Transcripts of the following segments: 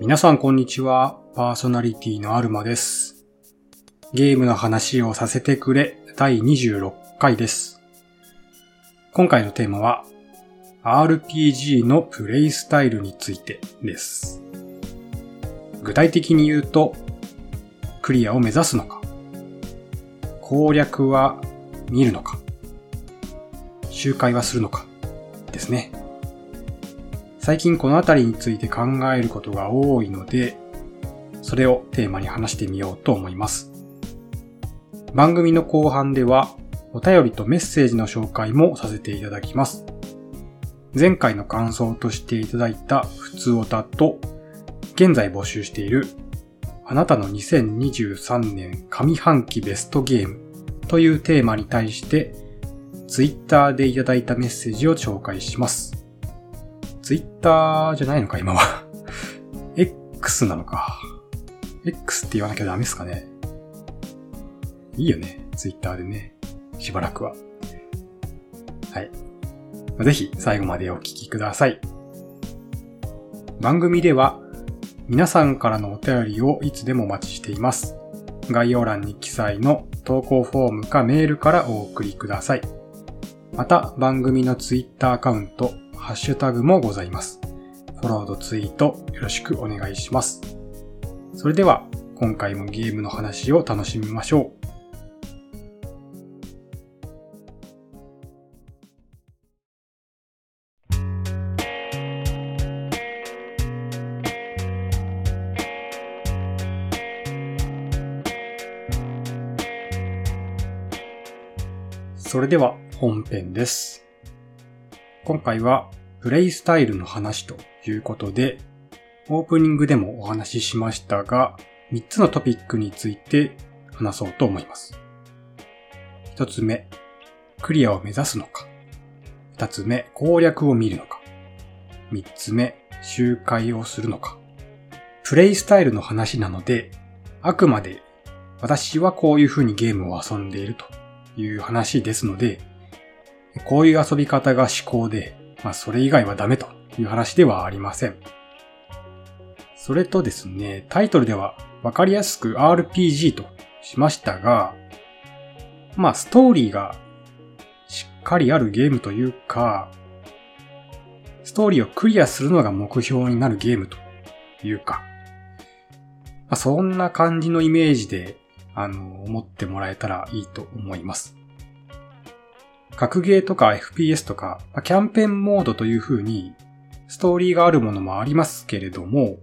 皆さんこんにちは。パーソナリティのアルマです。ゲームの話をさせてくれ第26回です。今回のテーマは RPG のプレイスタイルについてです。具体的に言うと、クリアを目指すのか、攻略は見るのか、周回はするのか、ですね。最近このあたりについて考えることが多いので、それをテーマに話してみようと思います。番組の後半では、お便りとメッセージの紹介もさせていただきます。前回の感想としていただいた普通おたと、現在募集している、あなたの2023年上半期ベストゲームというテーマに対して、ツイッターでいただいたメッセージを紹介します。ツイッターじゃないのか、今は。X なのか。X って言わなきゃダメですかね。いいよね。ツイッターでね。しばらくは。はい。ぜひ最後までお聞きください。番組では皆さんからのお便りをいつでもお待ちしています。概要欄に記載の投稿フォームかメールからお送りください。また番組のツイッターアカウント、ハッシュタグもございます。フォローとツイートよろしくお願いします。それでは今回もゲームの話を楽しみましょう。それでは本編です。今回はプレイスタイルの話ということで、オープニングでもお話ししましたが、3つのトピックについて話そうと思います。1つ目、クリアを目指すのか。2つ目、攻略を見るのか。3つ目、周回をするのか。プレイスタイルの話なので、あくまで私はこういう風にゲームを遊んでいるという話ですので、こういう遊び方が思考で、まあそれ以外はダメという話ではありません。それとですね、タイトルではわかりやすく RPG としましたが、まあストーリーがしっかりあるゲームというか、ストーリーをクリアするのが目標になるゲームというか、まあ、そんな感じのイメージで、あの、思ってもらえたらいいと思います。格ゲーとか FPS とか、キャンペーンモードという風に、ストーリーがあるものもありますけれども、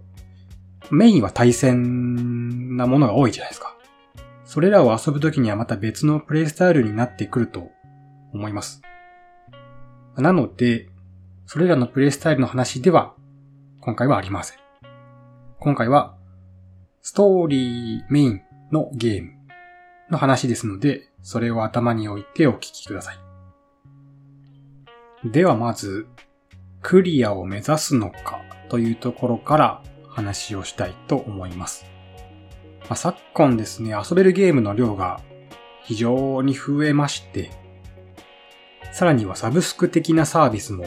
メインは対戦なものが多いじゃないですか。それらを遊ぶときにはまた別のプレイスタイルになってくると思います。なので、それらのプレイスタイルの話では、今回はありません。今回は、ストーリーメインのゲームの話ですので、それを頭に置いてお聞きください。ではまず、クリアを目指すのかというところから話をしたいと思います。まあ、昨今ですね、遊べるゲームの量が非常に増えまして、さらにはサブスク的なサービスも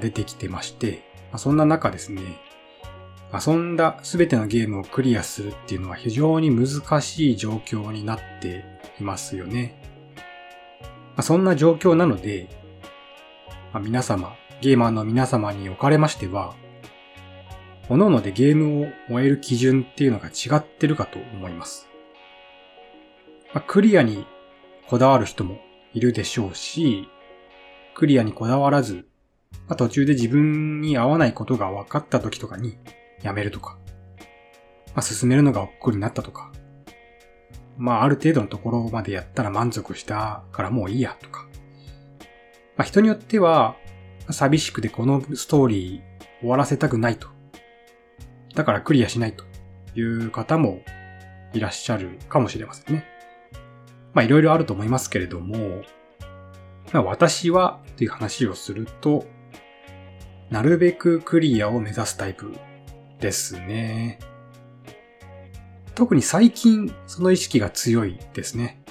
出てきてまして、まあ、そんな中ですね、遊んだ全てのゲームをクリアするっていうのは非常に難しい状況になっていますよね。まあ、そんな状況なので、まあ、皆様、ゲーマーの皆様におかれましては、各々でゲームを終える基準っていうのが違ってるかと思います。まあ、クリアにこだわる人もいるでしょうし、クリアにこだわらず、まあ、途中で自分に合わないことが分かった時とかにやめるとか、まあ、進めるのが億劫になったとか、まあある程度のところまでやったら満足したからもういいやとか、まあ人によっては寂しくてこのストーリー終わらせたくないと。だからクリアしないという方もいらっしゃるかもしれませんね。まあいろいろあると思いますけれども、まあ私はという話をすると、なるべくクリアを目指すタイプですね。特に最近その意識が強いですね。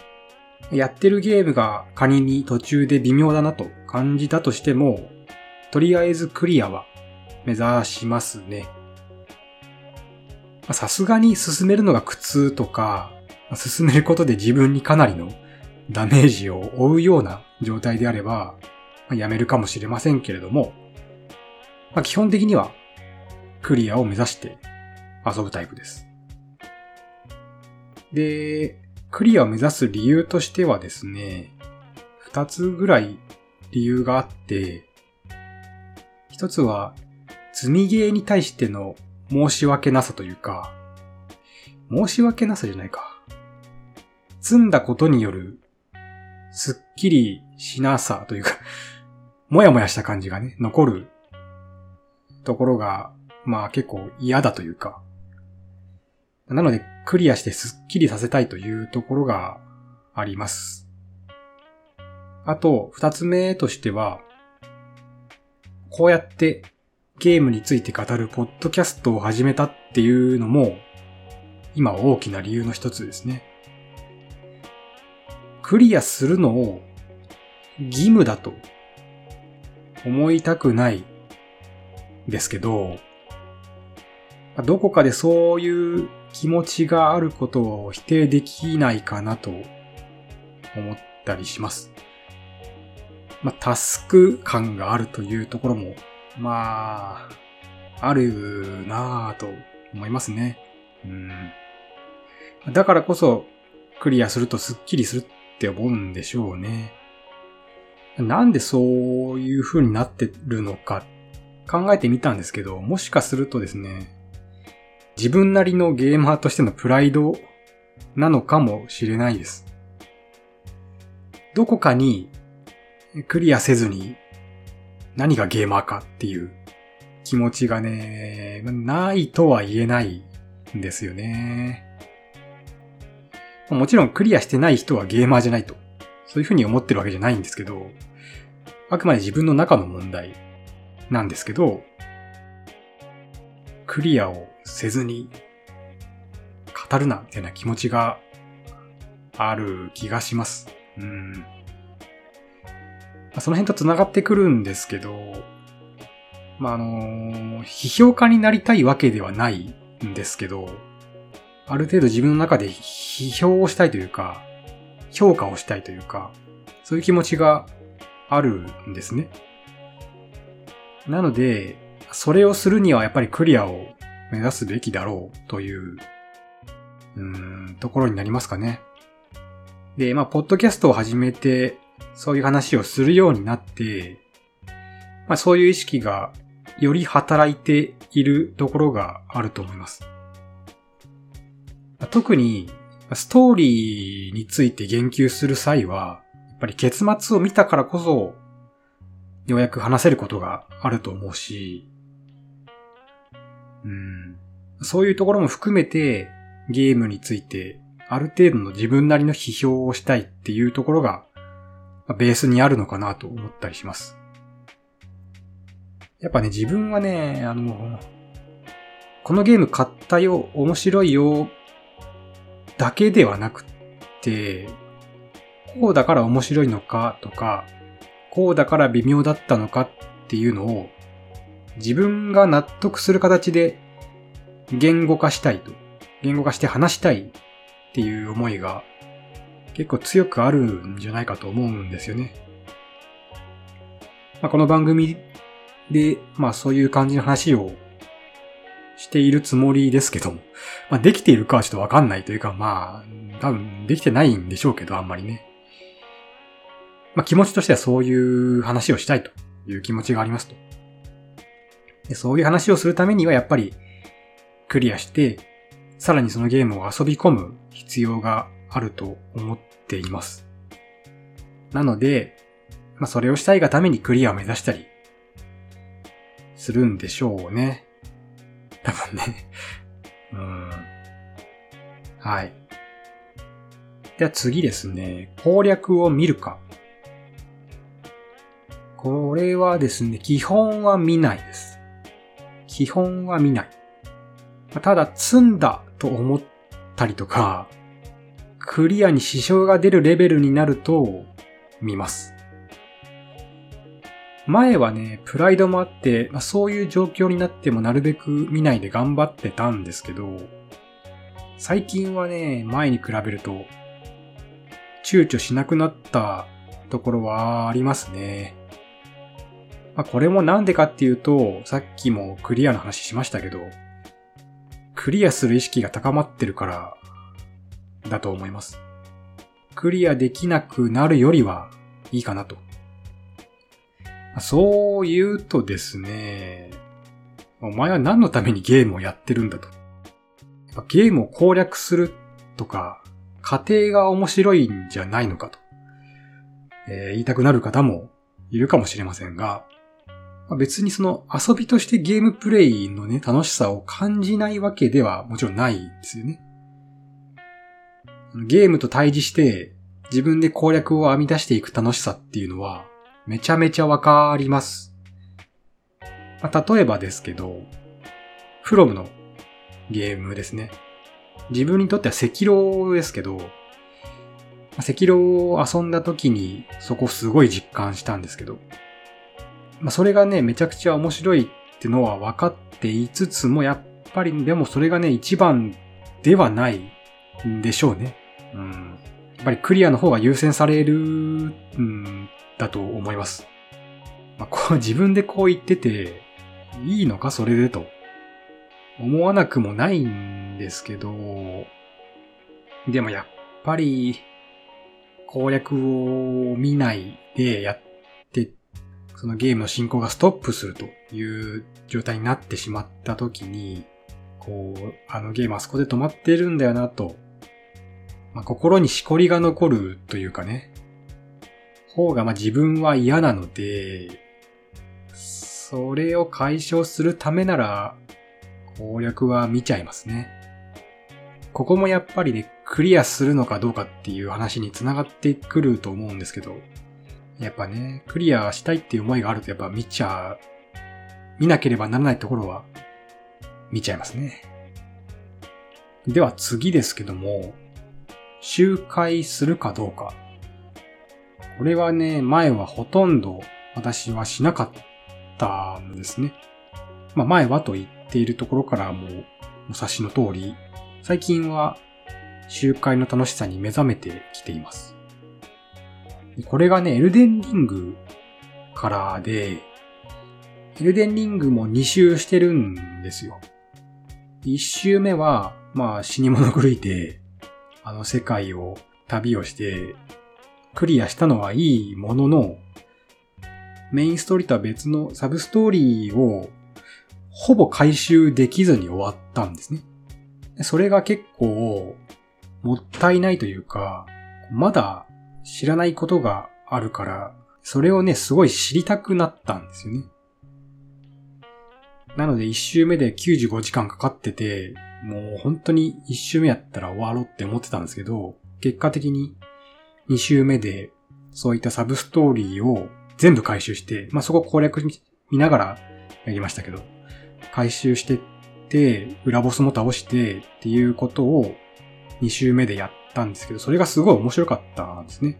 やってるゲームが仮に途中で微妙だなと感じたとしても、とりあえずクリアは目指しますね。さすがに進めるのが苦痛とか、進めることで自分にかなりのダメージを負うような状態であれば、やめるかもしれませんけれども、まあ、基本的にはクリアを目指して遊ぶタイプです。で、クリアを目指す理由としてはですね、二つぐらい理由があって、一つは積みゲーに対しての申し訳なさというか、申し訳なさじゃないか。積んだことによるすっきりしなさというかもやもやした感じがね、残るところが、まあ結構嫌だというか、なのでクリアしてすっきりさせたいというところがあります。あと、二つ目としては、こうやってゲームについて語るポッドキャストを始めたっていうのも、今大きな理由の一つですね。クリアするのを義務だと思いたくないですけど、どこかでそういう気持ちがあることを否定できないかなと思ったりします。まあ、タスク感があるというところも、まあ、あるなぁと思いますね。うん。だからこそ、クリアするとスッキリするって思うんでしょうね。なんでそういう風になってるのか考えてみたんですけど、もしかするとですね、自分なりのゲーマーとしてのプライドなのかもしれないです。どこかにクリアせずに何がゲーマーかっていう気持ちがね、ないとは言えないんですよね。もちろんクリアしてない人はゲーマーじゃないと。そういうふうに思ってるわけじゃないんですけど、あくまで自分の中の問題なんですけど、クリアをせずに語るな、みたいな気持ちがある気がします。うん。その辺と繋がってくるんですけど、まあ、あの、批評家になりたいわけではないんですけど、ある程度自分の中で批評をしたいというか、評価をしたいというか、そういう気持ちがあるんですね。なので、それをするにはやっぱりクリアを目指すべきだろうという、うーん、ところになりますかね。で、まあ、ポッドキャストを始めて、そういう話をするようになって、まあ、そういう意識がより働いているところがあると思います。特に、ストーリーについて言及する際は、やっぱり結末を見たからこそ、ようやく話せることがあると思うし、うん、そういうところも含めて、ゲームについて、ある程度の自分なりの批評をしたいっていうところが、ベースにあるのかなと思ったりします。やっぱね、自分はね、あの、このゲーム買ったよ、面白いよ、だけではなくて、こうだから面白いのかとか、こうだから微妙だったのかっていうのを自分が納得する形で言語化したいと。言語化して話したいっていう思いが結構強くあるんじゃないかと思うんですよね。まあ、この番組で、まあそういう感じの話をしているつもりですけども、まあできているかはちょっとわかんないというか、まあ多分できてないんでしょうけど、あんまりね。まあ気持ちとしてはそういう話をしたいという気持ちがありますと。でそういう話をするためにはやっぱりクリアして、さらにそのゲームを遊び込む必要があると思っています。なので、まあそれをしたいがためにクリアを目指したりするんでしょうね。多分ね。うん。はい。では次ですね。攻略を見るか。これはですね、基本は見ないです。基本は見ない。ただ、積んだと思ったりとか、クリアに支障が出るレベルになると、見ます。前はね、プライドもあって、まあ、そういう状況になってもなるべく見ないで頑張ってたんですけど、最近はね、前に比べると、躊躇しなくなったところはありますね。まあ、これもなんでかっていうと、さっきもクリアの話しましたけど、クリアする意識が高まってるから、だと思います。クリアできなくなるよりはいいかなと。そう言うとですね、お前は何のためにゲームをやってるんだと。ゲームを攻略するとか、過程が面白いんじゃないのかと、えー、言いたくなる方もいるかもしれませんが、ま別にその遊びとしてゲームプレイのね、楽しさを感じないわけではもちろんないんですよね。ゲームと対峙して自分で攻略を編み出していく楽しさっていうのはめちゃめちゃわかります。まあ、例えばですけど、フロムのゲームですね。自分にとっては赤狼ですけど、赤狼を遊んだ時にそこすごい実感したんですけど、まあ、それがね、めちゃくちゃ面白いってのは分かっていつつも、やっぱりでもそれがね、一番ではないんでしょうね。うん。やっぱりクリアの方が優先される、うん、だと思います。まあ、こう 自分でこう言ってて、いいのかそれでと。思わなくもないんですけど、でもやっぱり、攻略を見ないでやっそのゲームの進行がストップするという状態になってしまった時に、こう、あのゲームはそこで止まってるんだよなと、まあ、心にしこりが残るというかね、方がまあ自分は嫌なので、それを解消するためなら、攻略は見ちゃいますね。ここもやっぱりね、クリアするのかどうかっていう話につながってくると思うんですけど、やっぱね、クリアしたいっていう思いがあるとやっぱ見ちゃ、見なければならないところは見ちゃいますね。では次ですけども、周回するかどうか。これはね、前はほとんど私はしなかったんですね。まあ前はと言っているところからもうお察しの通り、最近は周回の楽しさに目覚めてきています。これがね、エルデンリングからで、エルデンリングも2周してるんですよ。1周目は、まあ死に物狂いで、あの世界を旅をして、クリアしたのはいいものの、メインストーリーとは別のサブストーリーをほぼ回収できずに終わったんですね。それが結構もったいないというか、まだ知らないことがあるから、それをね、すごい知りたくなったんですよね。なので一周目で95時間かかってて、もう本当に一周目やったら終わろうって思ってたんですけど、結果的に二周目でそういったサブストーリーを全部回収して、まあ、そこ攻略見ながらやりましたけど、回収してって、裏ボスも倒してっていうことを二周目でやってたんですけど、それがすごい面白かったんですね。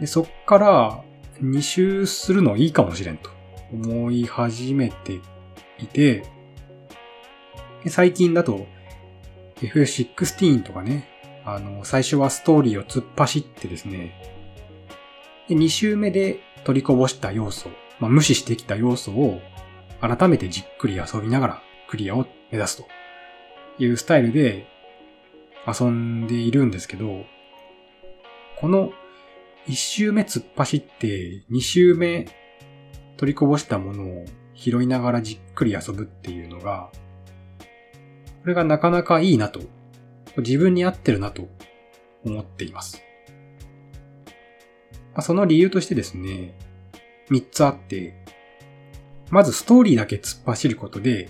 で、そっから2周するのいいかもしれんと思い始めていて、最近だと FF16 とかね、あの、最初はストーリーを突っ走ってですね、で2周目で取りこぼした要素、まあ、無視してきた要素を改めてじっくり遊びながらクリアを目指すというスタイルで遊んでいるんですけど、この一周目突っ走って二周目取りこぼしたものを拾いながらじっくり遊ぶっていうのが、これがなかなかいいなと、自分に合ってるなと思っています。その理由としてですね、三つあって、まずストーリーだけ突っ走ることで、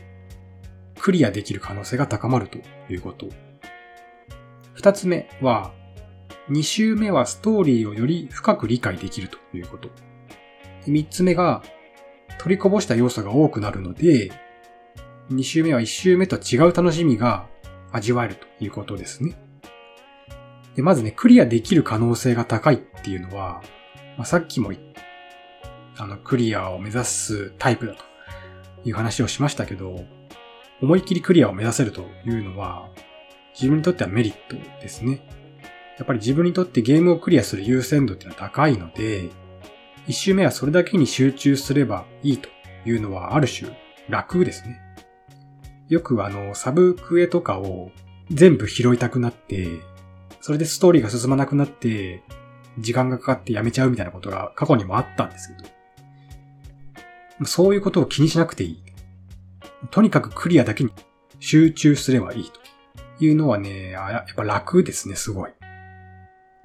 クリアできる可能性が高まるということ。二つ目は、二周目はストーリーをより深く理解できるということ。三つ目が、取りこぼした要素が多くなるので、二周目は一周目と違う楽しみが味わえるということですね。でまずね、クリアできる可能性が高いっていうのは、まあ、さっきもあの、クリアを目指すタイプだという話をしましたけど、思いっきりクリアを目指せるというのは、自分にとってはメリットですね。やっぱり自分にとってゲームをクリアする優先度っていうのは高いので、一周目はそれだけに集中すればいいというのはある種楽ですね。よくあの、サブクエとかを全部拾いたくなって、それでストーリーが進まなくなって、時間がかかってやめちゃうみたいなことが過去にもあったんですけど、そういうことを気にしなくていい。とにかくクリアだけに集中すればいいというのはね、やっぱ楽ですね、すごい。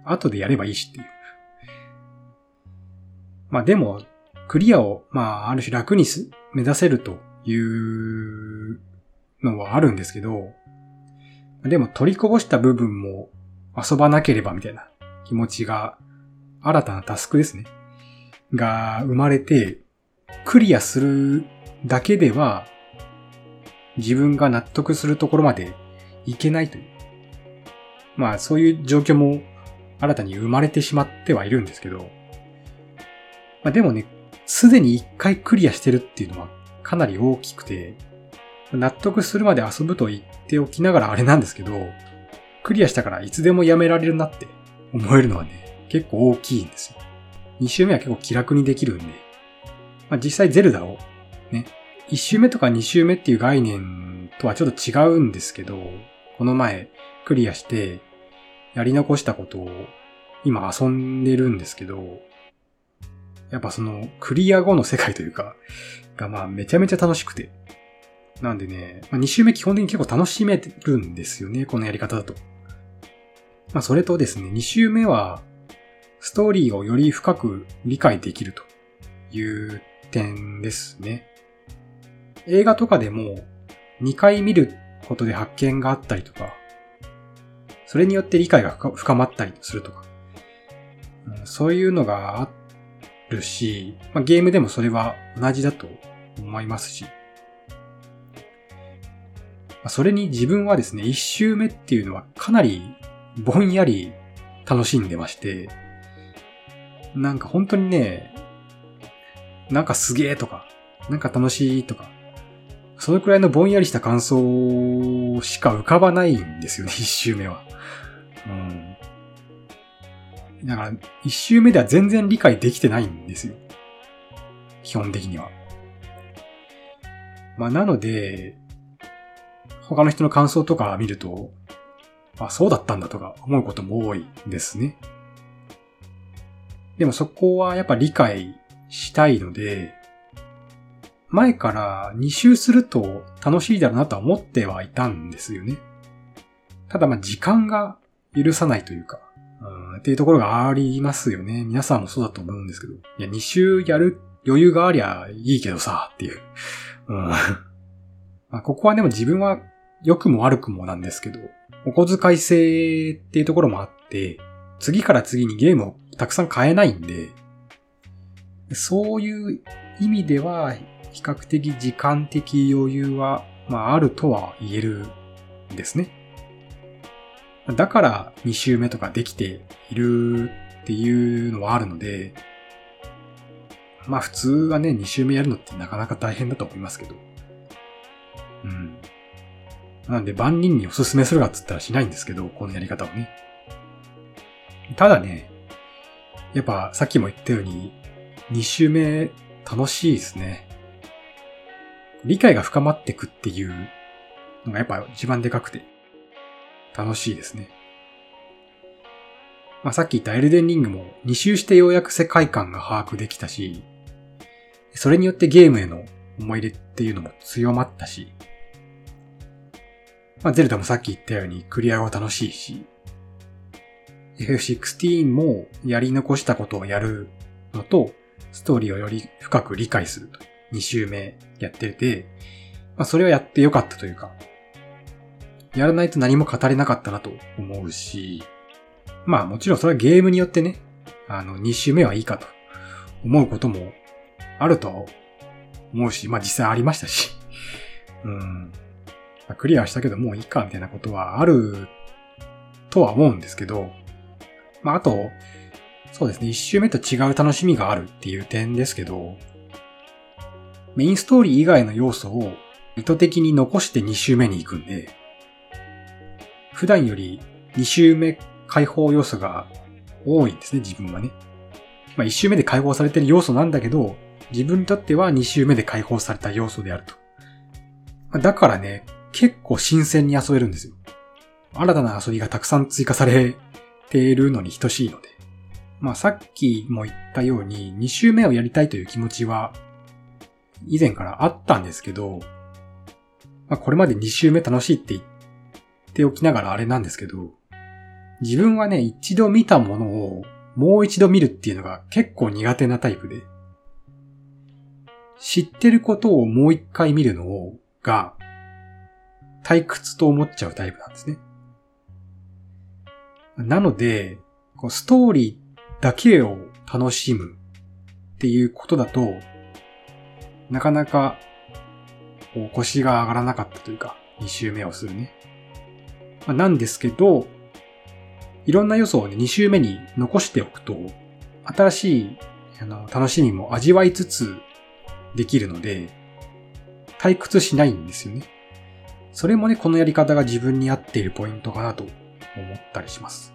後でやればいいしっていう。まあでも、クリアを、まあある種楽に目指せるというのはあるんですけど、でも取りこぼした部分も遊ばなければみたいな気持ちが、新たなタスクですね。が生まれて、クリアするだけでは、自分が納得するところまでいけないという。まあそういう状況も新たに生まれてしまってはいるんですけど、まあでもね、すでに一回クリアしてるっていうのはかなり大きくて、納得するまで遊ぶと言っておきながらあれなんですけど、クリアしたからいつでもやめられるなって思えるのはね、結構大きいんですよ。2周目は結構気楽にできるんで、まあ、実際ゼルダをね、1周目とか2周目っていう概念とはちょっと違うんですけど、この前クリアしてやり残したことを今遊んでるんですけど、やっぱそのクリア後の世界というか、がまあめちゃめちゃ楽しくて、なんでね、まあ、2周目基本的に結構楽しめるんですよね、このやり方だと。まあ、それとですね、2周目は、ストーリーをより深く理解できるという点ですね。映画とかでも2回見ることで発見があったりとか、それによって理解が深まったりするとか、そういうのがあるし、まあ、ゲームでもそれは同じだと思いますし、それに自分はですね、一周目っていうのはかなりぼんやり楽しんでまして、なんか本当にね、なんかすげえとか、なんか楽しいとか、そのくらいのぼんやりした感想しか浮かばないんですよね、一周目は。うん。だから、一周目では全然理解できてないんですよ。基本的には。まあ、なので、他の人の感想とか見ると、あ、そうだったんだとか思うことも多いですね。でもそこはやっぱ理解したいので、前から2周すると楽しいだろうなとは思ってはいたんですよね。ただまあ時間が許さないというか、うん、っていうところがありますよね。皆さんもそうだと思うんですけど。いや、2周やる余裕がありゃいいけどさ、っていう。うん、まあここはでも自分は良くも悪くもなんですけど、お小遣い制っていうところもあって、次から次にゲームをたくさん買えないんで、そういう意味では、比較的時間的余裕は、まああるとは言えるんですね。だから2周目とかできているっていうのはあるので、まあ普通はね、2周目やるのってなかなか大変だと思いますけど。うん。なんで万人におすすめするかっつったらしないんですけど、このやり方をね。ただね、やっぱさっきも言ったように、2周目楽しいですね。理解が深まってくっていうのがやっぱ一番でかくて、楽しいですね。まあ、さっき言ったエルデンリングも2周してようやく世界観が把握できたし、それによってゲームへの思い入れっていうのも強まったし、まあ、ゼルダもさっき言ったようにクリアは楽しいし、FF16 もやり残したことをやるのと、ストーリーをより深く理解すると。2周目やってて、まあ、それはやってよかったというか、やらないと何も語れなかったなと思うし、まあもちろんそれはゲームによってね、あの、2周目はいいかと思うこともあると思うし、まあ実際ありましたし、うん。まあクリアしたけどもういいかみたいなことはあるとは思うんですけど、まああと、そうですね、一周目と違う楽しみがあるっていう点ですけど、メインストーリー以外の要素を意図的に残して2周目に行くんで、普段より2周目解放要素が多いんですね、自分はね。まあ1周目で解放されてる要素なんだけど、自分にとっては2周目で解放された要素であると。だからね、結構新鮮に遊べるんですよ。新たな遊びがたくさん追加されているのに等しいので。まあさっきも言ったように2周目をやりたいという気持ちは以前からあったんですけど、まあこれまで2周目楽しいって言っておきながらあれなんですけど、自分はね、一度見たものをもう一度見るっていうのが結構苦手なタイプで、知ってることをもう一回見るのが退屈と思っちゃうタイプなんですね。なので、こうストーリーだけを楽しむっていうことだと、なかなかこう腰が上がらなかったというか、2周目をするね。まあ、なんですけど、いろんな要素をね、2周目に残しておくと、新しいあの楽しみも味わいつつできるので、退屈しないんですよね。それもね、このやり方が自分に合っているポイントかなと思ったりします。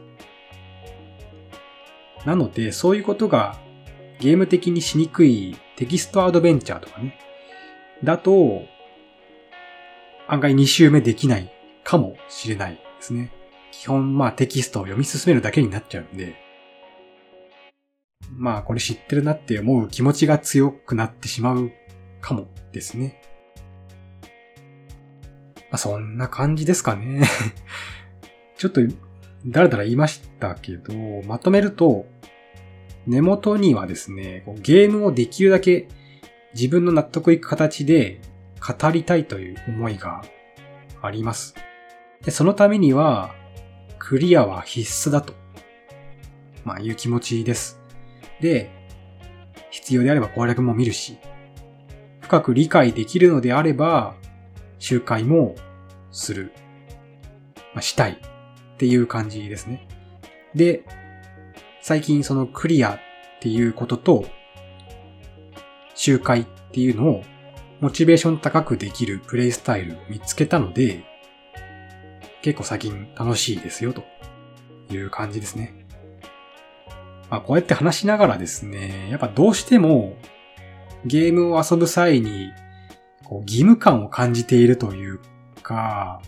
なので、そういうことがゲーム的にしにくいテキストアドベンチャーとかね、だと、案外2周目できないかもしれないですね。基本まあテキストを読み進めるだけになっちゃうんで、まあこれ知ってるなって思う気持ちが強くなってしまうかもですね。まあそんな感じですかね。ちょっとだらだら言いましたけど、まとめると、根元にはですね、ゲームをできるだけ自分の納得いく形で語りたいという思いがあります。で、そのためには、クリアは必須だと、まあいう気持ちです。で、必要であれば攻略も見るし、深く理解できるのであれば、周回もする。まあ、したいっていう感じですね。で、最近そのクリアっていうことと、周回っていうのをモチベーション高くできるプレイスタイルを見つけたので、結構最近楽しいですよという感じですね。まあこうやって話しながらですね、やっぱどうしてもゲームを遊ぶ際にこう義務感を感じているというか、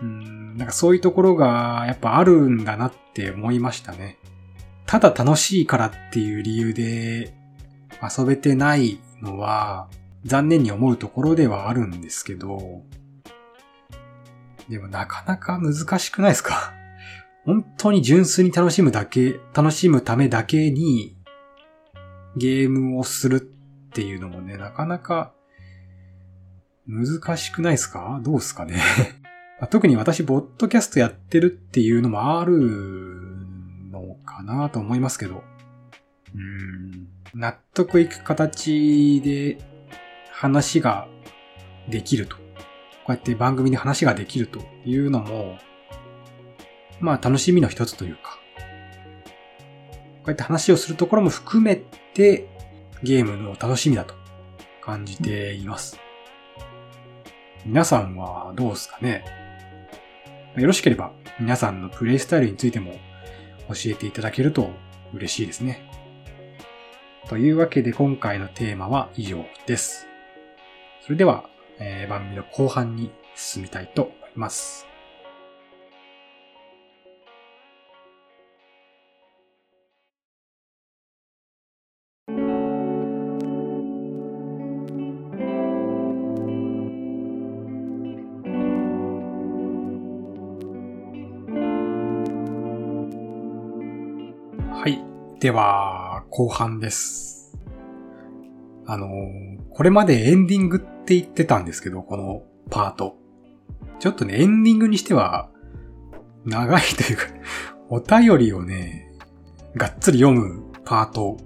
うん、なんかそういうところがやっぱあるんだなって思いましたね。ただ楽しいからっていう理由で遊べてないのは残念に思うところではあるんですけど、でもなかなか難しくないですか？本当に純粋に楽しむだけ、楽しむためだけにゲームをするっていうのもね、なかなか難しくないですか？どうですかね？特に私、ボットキャストやってるっていうのもあるかなと思いますけど、うん、納得いく形で話ができると。こうやって番組で話ができるというのも、まあ楽しみの一つというか、こうやって話をするところも含めてゲームの楽しみだと感じています。皆さんはどうですかね？よろしければ皆さんのプレイスタイルについても教えていただけると嬉しいですね。というわけで今回のテーマは以上です。それでは、えー、番組の後半に進みたいと思います。では、後半です。あの、これまでエンディングって言ってたんですけど、このパート。ちょっとね、エンディングにしては、長いというか お便りをね、がっつり読むパート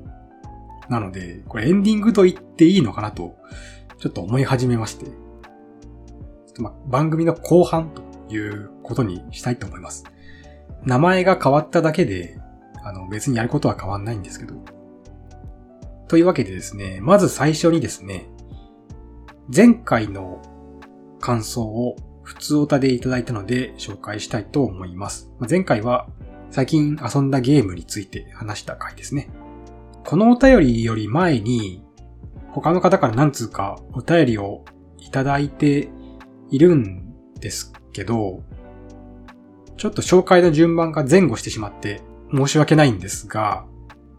なので、これエンディングと言っていいのかなと、ちょっと思い始めまして。ま番組の後半ということにしたいと思います。名前が変わっただけで、あの、別にやることは変わんないんですけど。というわけでですね、まず最初にですね、前回の感想を普通歌でいただいたので紹介したいと思います。前回は最近遊んだゲームについて話した回ですね。このお便りより前に他の方から何通かお便りをいただいているんですけど、ちょっと紹介の順番が前後してしまって申し訳ないんですが、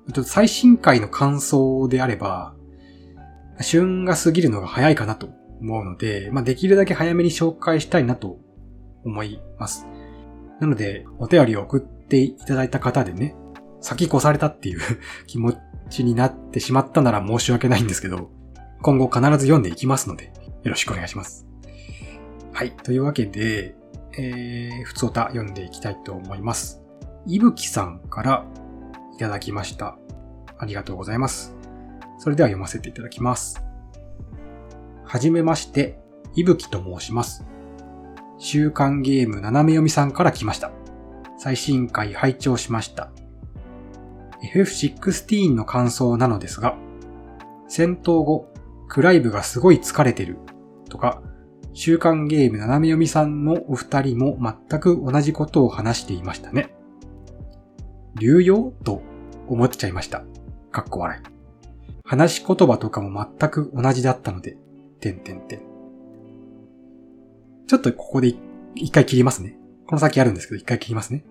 ちょっと最新回の感想であれば、旬が過ぎるのが早いかなと思うので、まあ、できるだけ早めに紹介したいなと思います。なので、お便りを送っていただいた方でね、先越されたっていう 気持ちになってしまったなら申し訳ないんですけど、今後必ず読んでいきますので、よろしくお願いします。はい。というわけで、えー、普通歌読んでいきたいと思います。いぶきさんからいただきました。ありがとうございます。それでは読ませていただきます。はじめまして、いぶきと申します。週刊ゲーム斜め読みさんから来ました。最新回拝聴しました。FF16 の感想なのですが、戦闘後、クライブがすごい疲れてるとか、週刊ゲーム斜め読みさんのお二人も全く同じことを話していましたね。流用？と思っちゃいました。かっこ笑い。話し言葉とかも全く同じだったので、てんてんてん。ちょっとここで一回切りますね。この先あるんですけど、一回切りますね。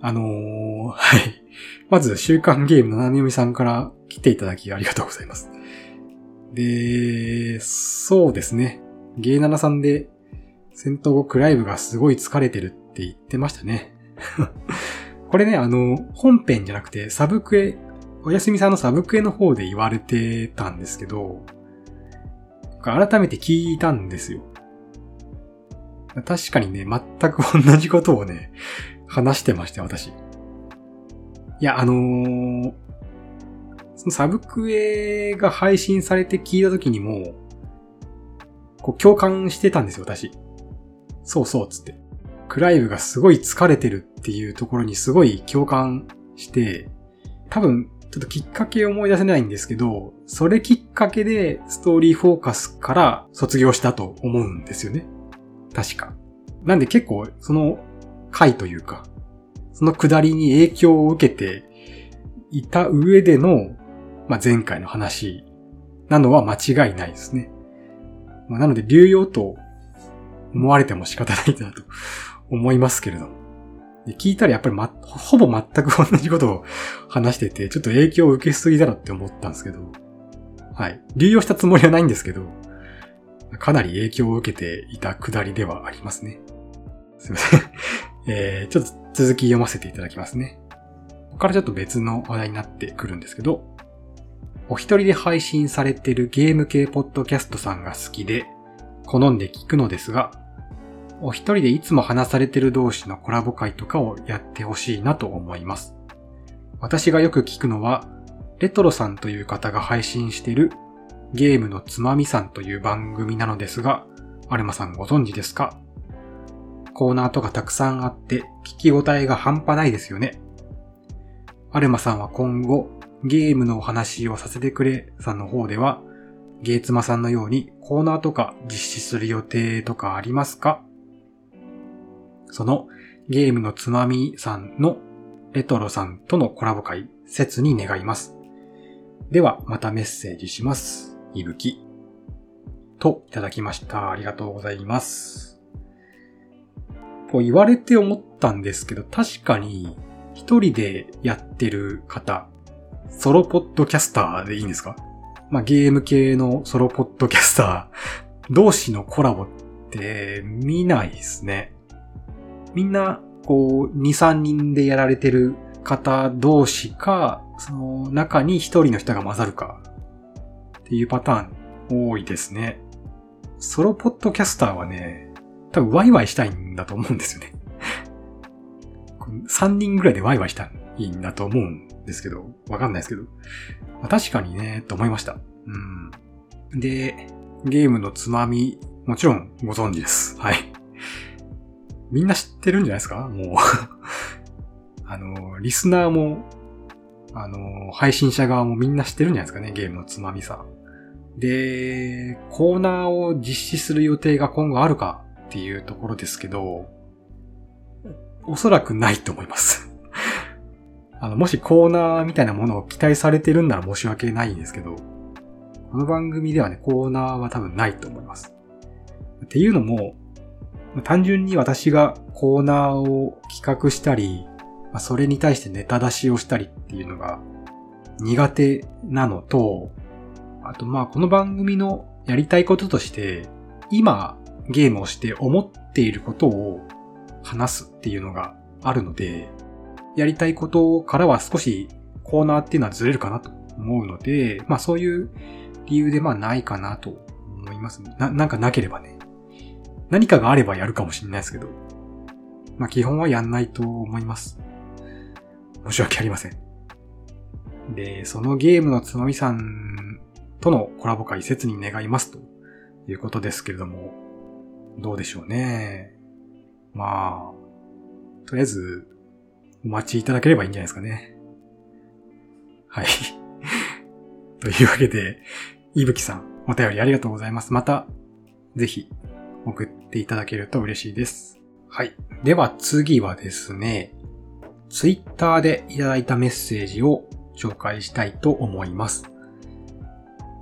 あのー、はい。まず、週刊ゲームのなみみさんから来ていただきありがとうございます。で、そうですね。ゲーナナさんで、戦闘後クライブがすごい疲れてるって言ってましたね。これね、あの、本編じゃなくて、サブクエ、おやすみさんのサブクエの方で言われてたんですけど、改めて聞いたんですよ。確かにね、全く同じことをね、話してました、私。いや、あのー、そのサブクエが配信されて聞いた時にも、こう共感してたんですよ、私。そうそう、つって。クライブがすごい疲れてるっていうところにすごい共感して、多分、ちょっときっかけを思い出せないんですけど、それきっかけでストーリーフォーカスから卒業したと思うんですよね。確か。なんで結構、その回というか、その下りに影響を受けていた上での、まあ、前回の話なのは間違いないですね。まあ、なので、流用と思われても仕方ないなと思いますけれども。聞いたらやっぱりま、ほぼ全く同じことを話してて、ちょっと影響を受けすぎだろって思ったんですけど。はい。流用したつもりはないんですけど、かなり影響を受けていたくだりではありますね。すいません。えー、ちょっと続き読ませていただきますね。ここからちょっと別の話題になってくるんですけど、お一人で配信されてるゲーム系ポッドキャストさんが好きで、好んで聞くのですが、お一人でいつも話されてる同士のコラボ会とかをやってほしいなと思います。私がよく聞くのは、レトロさんという方が配信してるゲームのつまみさんという番組なのですが、アルマさんご存知ですか？コーナーとかたくさんあって聞き応えが半端ないですよね。アルマさんは今後ゲームのお話をさせてくれさんの方ではゲーツマさんのようにコーナーとか実施する予定とかありますか？そのゲームのつまみさんのレトロさんとのコラボ会、切に願います。では、またメッセージします。いぶき。と、いただきました。ありがとうございます。こう言われて思ったんですけど、確かに、一人でやってる方、ソロポッドキャスターでいいんですか？まあ、ゲーム系のソロポッドキャスター同士のコラボって見ないですね。みんな、こう、2、3人でやられてる方同士か、その中に一人の人が混ざるかっていうパターン多いですね。ソロポッドキャスターはね、多分ワイワイしたいんだと思うんですよね。3人ぐらいでワイワイしたいんだと思うんですけど、わかんないですけど。まあ、確かにね、と思いました。うん。で、ゲームのつまみ、もちろんご存知です。はい。みんな知ってるんじゃないですか？もう あの、リスナーも、あの、配信者側もみんな知ってるんじゃないですかね、ゲームのつまみさ。で、コーナーを実施する予定が今後あるかっていうところですけど、おそらくないと思います あの、もしコーナーみたいなものを期待されてるんなら申し訳ないんですけど、この番組ではね、コーナーは多分ないと思います。っていうのも、単純に私がコーナーを企画したり、それに対してネタ出しをしたりっていうのが苦手なのと、あとまあこの番組のやりたいこととして、今ゲームをして思っていることを話すっていうのがあるので、やりたいことからは少しコーナーっていうのはずれるかなと思うので、まあそういう理由でまあないかなと思います。な、なんかなければね。何かがあればやるかもしれないですけど、まあ基本はやんないと思います。申し訳ありません。で、そのゲームのつまみさんとのコラボ会切に願いますということですけれども、どうでしょうね。まあ、とりあえず、お待ちいただければいいんじゃないですかね。はい。というわけで、いぶきさん、お便りありがとうございます。また、ぜひ、送っていただけると嬉しいです。はい。では次はですね、ツイッターでいただいたメッセージを紹介したいと思います。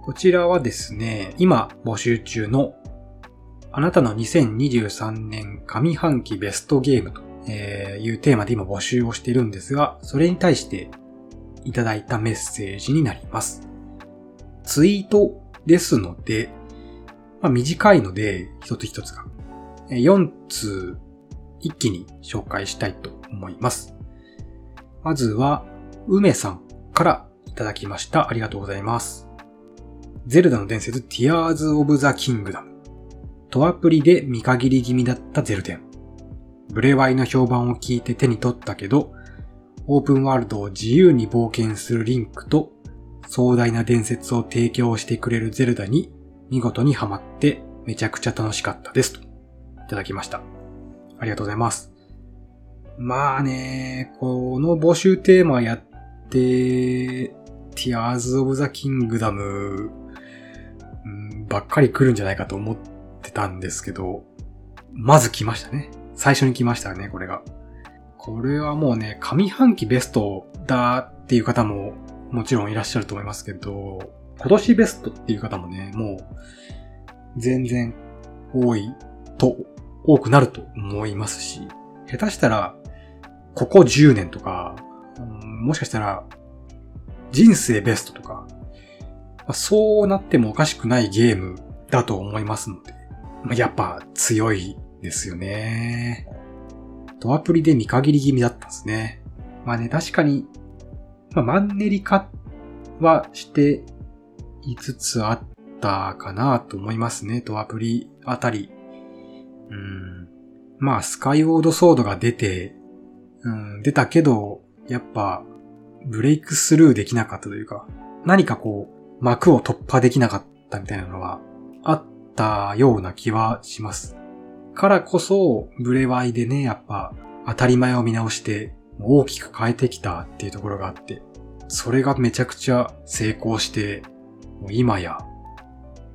こちらはですね、今募集中のあなたの2023年上半期ベストゲームというテーマで今募集をしているんですが、それに対していただいたメッセージになります。ツイートですので、まあ、短いので一つ一つが4通一気に紹介したいと思います。まずは、梅さんからいただきました。ありがとうございます。ゼルダの伝説 Tears of the Kingdom。とアプリで見限り気味だったゼルデン。ブレワイの評判を聞いて手に取ったけど、オープンワールドを自由に冒険するリンクと壮大な伝説を提供してくれるゼルダに見事にハマってめちゃくちゃ楽しかったですと。いただきました。ありがとうございます。まあね、この募集テーマやって、Tears of the Kingdom、ばっかり来るんじゃないかと思ってたんですけど、まず来ましたね。最初に来ましたね、これが。これはもうね、上半期ベストだっていう方ももちろんいらっしゃると思いますけど、今年ベストっていう方もね、もう全然多いと、多くなると思いますし、下手したらここ10年とか、もしかしたら、人生ベストとか、そうなってもおかしくないゲームだと思いますので、やっぱ強いですよね。ドアプリで見限り気味だったんですね。まあね、確かに、まあ、マンネリ化はしていつあったかなと思いますね。ドアプリあたり。うん。まあ、スカイウォードソードが出て、うん、出たけど、やっぱ、ブレイクスルーできなかったというか、何かこう、幕を突破できなかったみたいなのは、あったような気はします。からこそ、ブレワイでね、やっぱ、当たり前を見直して、大きく変えてきたっていうところがあって、それがめちゃくちゃ成功して、もう今や、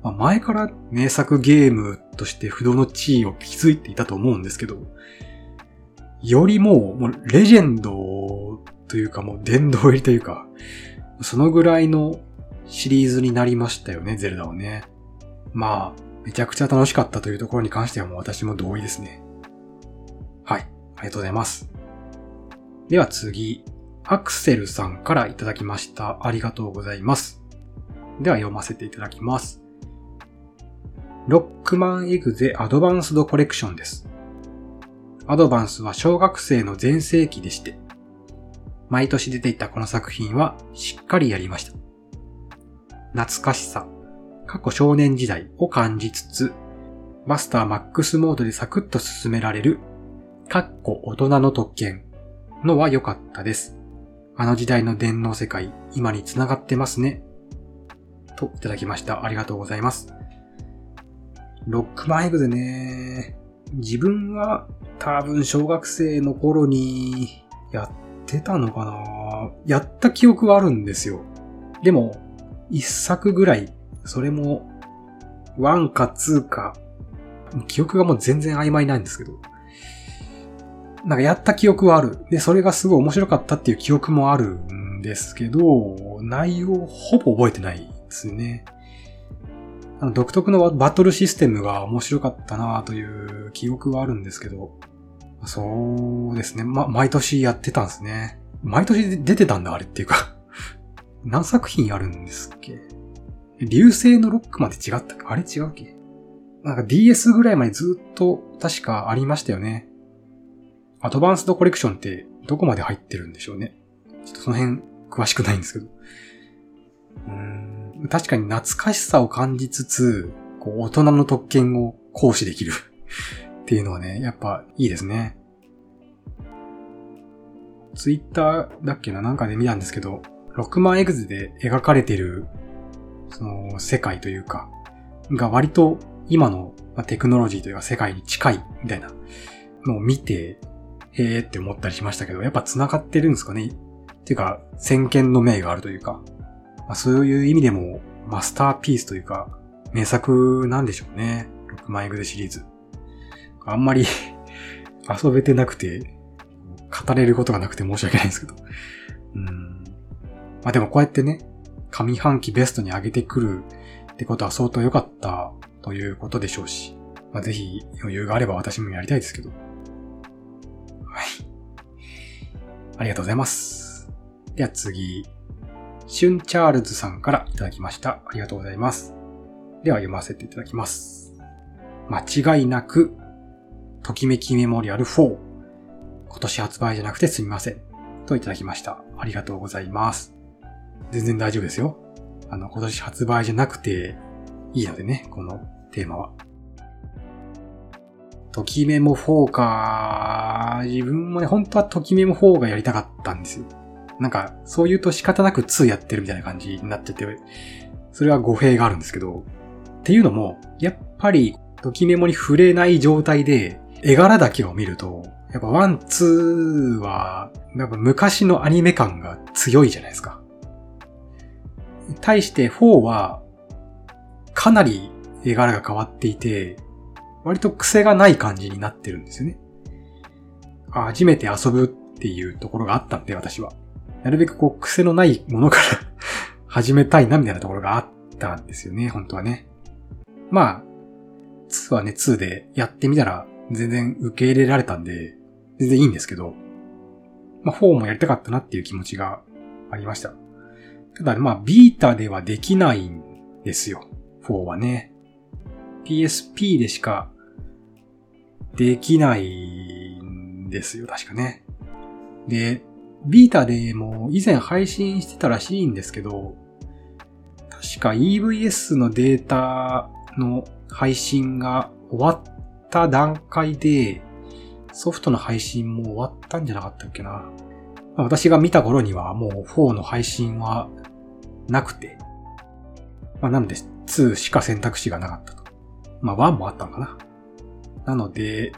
まあ、前から名作ゲームとして不動の地位を築いていたと思うんですけど、よりもう、もうレジェンドというかもう殿堂入りというか、そのぐらいのシリーズになりましたよね、ゼルダはね。まあ、めちゃくちゃ楽しかったというところに関してはもう私も同意ですね。はい、ありがとうございます。では次、アクセルさんからいただきました。ありがとうございます。では読ませていただきます。ロックマンエグゼアドバンスドコレクションです。アドバンスは小学生の全盛期でして、毎年出ていたこの作品はしっかりやりました。懐かしさ、過去少年時代を感じつつ、マスターマックスモードでサクッと進められる、かっこ大人の特権のは良かったです。あの時代の電脳世界、今に繋がってますね。といただきました。ありがとうございます。ロックマンエグでね、自分は多分小学生の頃にやってたのかなやった記憶はあるんですよ。でも、一作ぐらい、それも、1か2か、記憶がもう全然曖昧なんですけど、なんかやった記憶はある。で、それがすごい面白かったっていう記憶もあるんですけど、内容ほぼ覚えてないですね。あの独特のバトルシステムが面白かったなという記憶はあるんですけど、そうですね。ま、毎年やってたんですね。毎年出てたんだ、あれっていうか 何作品あるんですっけ？流星のロックまで違ったかあれ違うっけ？なんか DS ぐらいまでずっと確かありましたよね。アドバンスドコレクションってどこまで入ってるんでしょうね。ちょっとその辺詳しくないんですけど。うん確かに懐かしさを感じつつ、こう大人の特権を行使できる。っていうのはね、やっぱいいですね。ツイッターだっけな？なんかで見たんですけど、6万エグズで描かれてる、その世界というか、が割と今のテクノロジーというか世界に近いみたいなのを見て、へーって思ったりしましたけど、やっぱ繋がってるんですかね？っていうか、先見の明があるというか、まあ、そういう意味でもマスターピースというか、名作なんでしょうね。6万エグゼシリーズ。あんまり 遊べてなくて、語れることがなくて申し訳ないんですけど。うん。まあでもこうやってね、上半期ベストに上げてくるってことは相当良かったということでしょうし、まあぜひ余裕があれば私もやりたいですけど。はい。ありがとうございます。では次、シュンチャールズさんからいただきました。ありがとうございます。では読ませていただきます。間違いなく、ときめきメモリアル4。今年発売じゃなくてすみません。といただきました。ありがとうございます。全然大丈夫ですよ。あの、今年発売じゃなくていいのでね、このテーマは。ときメモ4か。自分もね、本当はときメモ4がやりたかったんですよ。なんか、そう言うと仕方なく2やってるみたいな感じになってて、それは語弊があるんですけど、っていうのも、やっぱり、ときメモに触れない状態で、絵柄だけを見ると、やっぱ1、2は、やっぱ昔のアニメ感が強いじゃないですか。対して4は、かなり絵柄が変わっていて、割と癖がない感じになってるんですよね。初めて遊ぶっていうところがあったんで、私は。なるべくこう、癖のないものから 始めたいな、みたいなところがあったんですよね、本当はね。まあ、2はね、2でやってみたら全然受け入れられたんで、全然いいんですけど、まあ4もやりたかったなっていう気持ちがありました。ただ、まあ、ビータではできないんですよ。4はね。PSP でしかできないんですよ、確かね。で、ビータでも以前配信してたらしいんですけど、確か EVS のデータの配信が終わった段階で、ソフトの配信も終わったんじゃなかったっけな。私が見た頃にはもう4の配信はなくて、まあ、なので2しか選択肢がなかったと。まあ1もあったのかな。なので、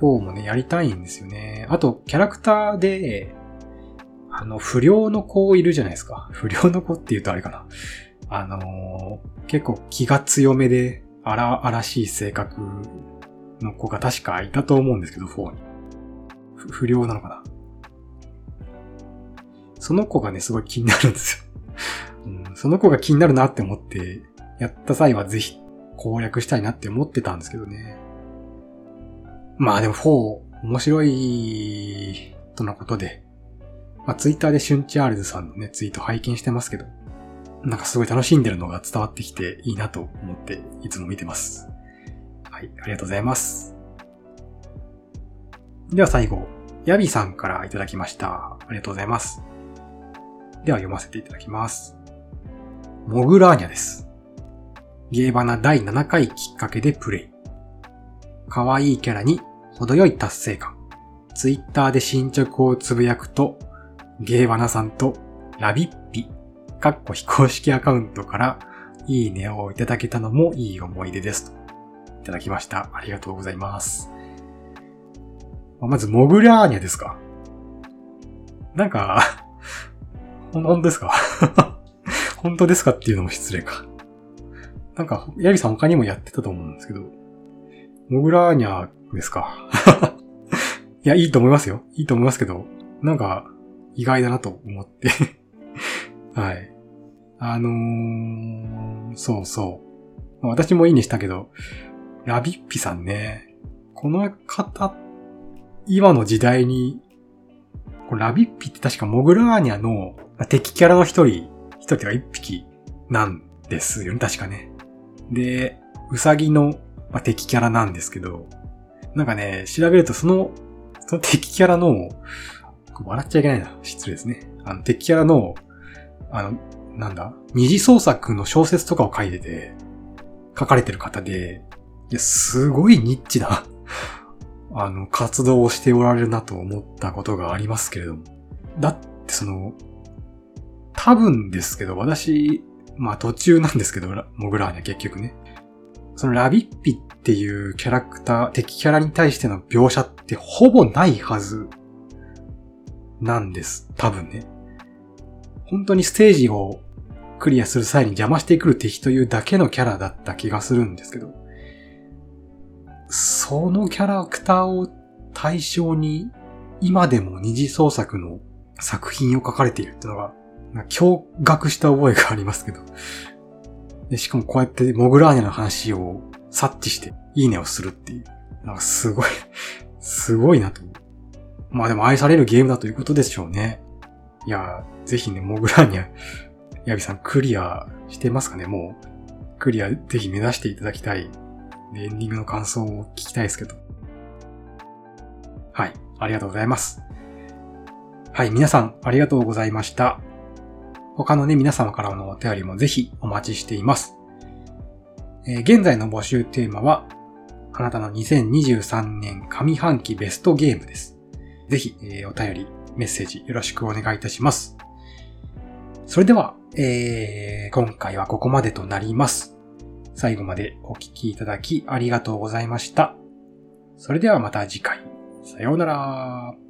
4もね、やりたいんですよね。あと、キャラクターで、あの、不良の子いるじゃないですか。不良の子って言うとあれかな。あのー、結構気が強めで、荒々しい性格の子が確かいたと思うんですけど、4に。不良なのかな。その子がね、すごい気になるんですよ。うん、その子が気になるなって思って、やった際はぜひ攻略したいなって思ってたんですけどね。まあでも4、面白い、とのことで、まあツイッターでシュンチアールズさんのね、ツイート拝見してますけど、なんかすごい楽しんでるのが伝わってきていいなと思っていつも見てます。はい、ありがとうございます。では最後、ヤビさんからいただきました。ありがとうございます。では読ませていただきます。モグラーニャです。ゲーバナ第7回きっかけでプレイ。可愛いキャラに程よい達成感。ツイッターで進捗をつぶやくと、ゲーバナさんとラビッピ、かっこ非公式アカウントからいいねをいただけたのもいい思い出ですと。いただきました。ありがとうございます。まず、モグラーニャですか。なんか、本当ですか？本当ですかっていうのも失礼か。なんか、ヤビさん他にもやってたと思うんですけど、モグラーニャですか？いや、いいと思いますよ。いいと思いますけど、なんか、意外だなと思って はい。あのー、そうそう。私もいいにしたけど、ラビッピさんね。この方、今の時代に、ラビッピって確かモグラーニャの敵キャラの一人、一人が一匹なんですよね、確かね。で、ウサギの、敵キャラなんですけど、なんかね、調べるとその、その敵キャラの、笑っちゃいけないな。失礼ですね。あの、敵キャラの、あの、なんだ？二次創作の小説とかを書いてて、書かれてる方で、いや、すごいニッチな あの、活動をしておられるなと思ったことがありますけれども。だってその、多分ですけど、私、まあ途中なんですけど、モグラーニャ結局ね。そのラビッピっていうキャラクター、敵キャラに対しての描写ってほぼないはずなんです。多分ね。本当にステージをクリアする際に邪魔してくる敵というだけのキャラだった気がするんですけど、そのキャラクターを対象に今でも二次創作の作品を書かれているってのが、驚愕した覚えがありますけど。でしかもこうやってモグラーニャの話を察知していいねをするっていう。なんかすごいすごいなと。まあでも愛されるゲームだということでしょうね。いや、ぜひね、モグラーニャ、ヤビさんクリアしてますかね？もう、クリアぜひ目指していただきたい。エンディングの感想を聞きたいですけど。はい、ありがとうございます。はい、皆さんありがとうございました。他のね、皆様からのお便りもぜひお待ちしています。えー、現在の募集テーマは、あなたの2023年上半期ベストゲームです。ぜひ、えー、お便り、メッセージよろしくお願いいたします。それでは、えー、今回はここまでとなります。最後までお聴きいただきありがとうございました。それではまた次回。さようなら。